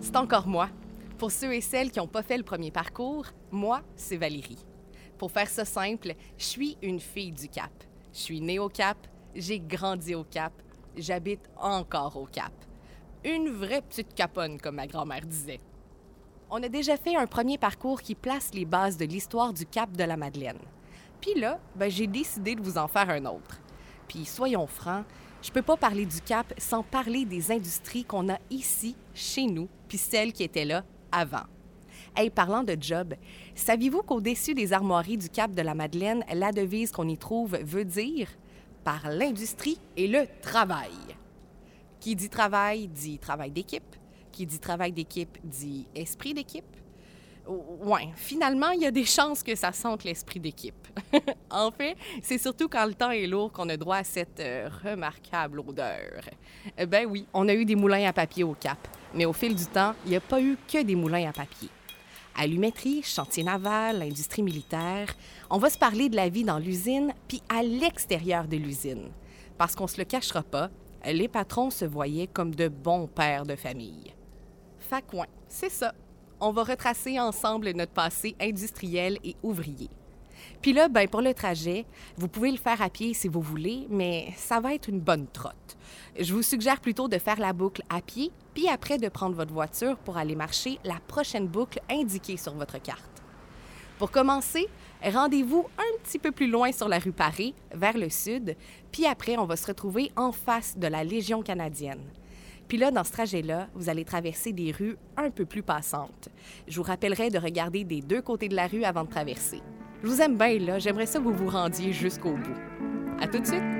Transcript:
c'est encore moi. Pour ceux et celles qui n'ont pas fait le premier parcours, moi, c'est Valérie. Pour faire ça simple, je suis une fille du Cap. Je suis née au Cap, j'ai grandi au Cap, j'habite encore au Cap. Une vraie petite caponne, comme ma grand-mère disait. On a déjà fait un premier parcours qui place les bases de l'histoire du Cap de la Madeleine. Puis là, ben, j'ai décidé de vous en faire un autre. Puis soyons francs, je peux pas parler du Cap sans parler des industries qu'on a ici, chez nous, puis celles qui étaient là avant. Hey, parlant de job, saviez-vous qu'au-dessus des armoiries du Cap de la Madeleine, la devise qu'on y trouve veut dire par l'industrie et le travail? Qui dit travail dit travail d'équipe. Qui dit travail d'équipe dit esprit d'équipe. Ouais, finalement, il y a des chances que ça sente l'esprit d'équipe. en fait, c'est surtout quand le temps est lourd qu'on a droit à cette euh, remarquable odeur. Euh, ben oui, on a eu des moulins à papier au Cap, mais au fil du temps, il n'y a pas eu que des moulins à papier. Allumetterie, chantier naval, industrie militaire, on va se parler de la vie dans l'usine puis à l'extérieur de l'usine. Parce qu'on se le cachera pas, les patrons se voyaient comme de bons pères de famille. Facouin, c'est ça on va retracer ensemble notre passé industriel et ouvrier. Puis là, ben, pour le trajet, vous pouvez le faire à pied si vous voulez, mais ça va être une bonne trotte. Je vous suggère plutôt de faire la boucle à pied, puis après de prendre votre voiture pour aller marcher la prochaine boucle indiquée sur votre carte. Pour commencer, rendez-vous un petit peu plus loin sur la rue Paré, vers le sud, puis après, on va se retrouver en face de la Légion canadienne. Puis là, dans ce trajet-là, vous allez traverser des rues un peu plus passantes. Je vous rappellerai de regarder des deux côtés de la rue avant de traverser. Je vous aime bien là, j'aimerais ça que vous vous rendiez jusqu'au bout. À tout de suite!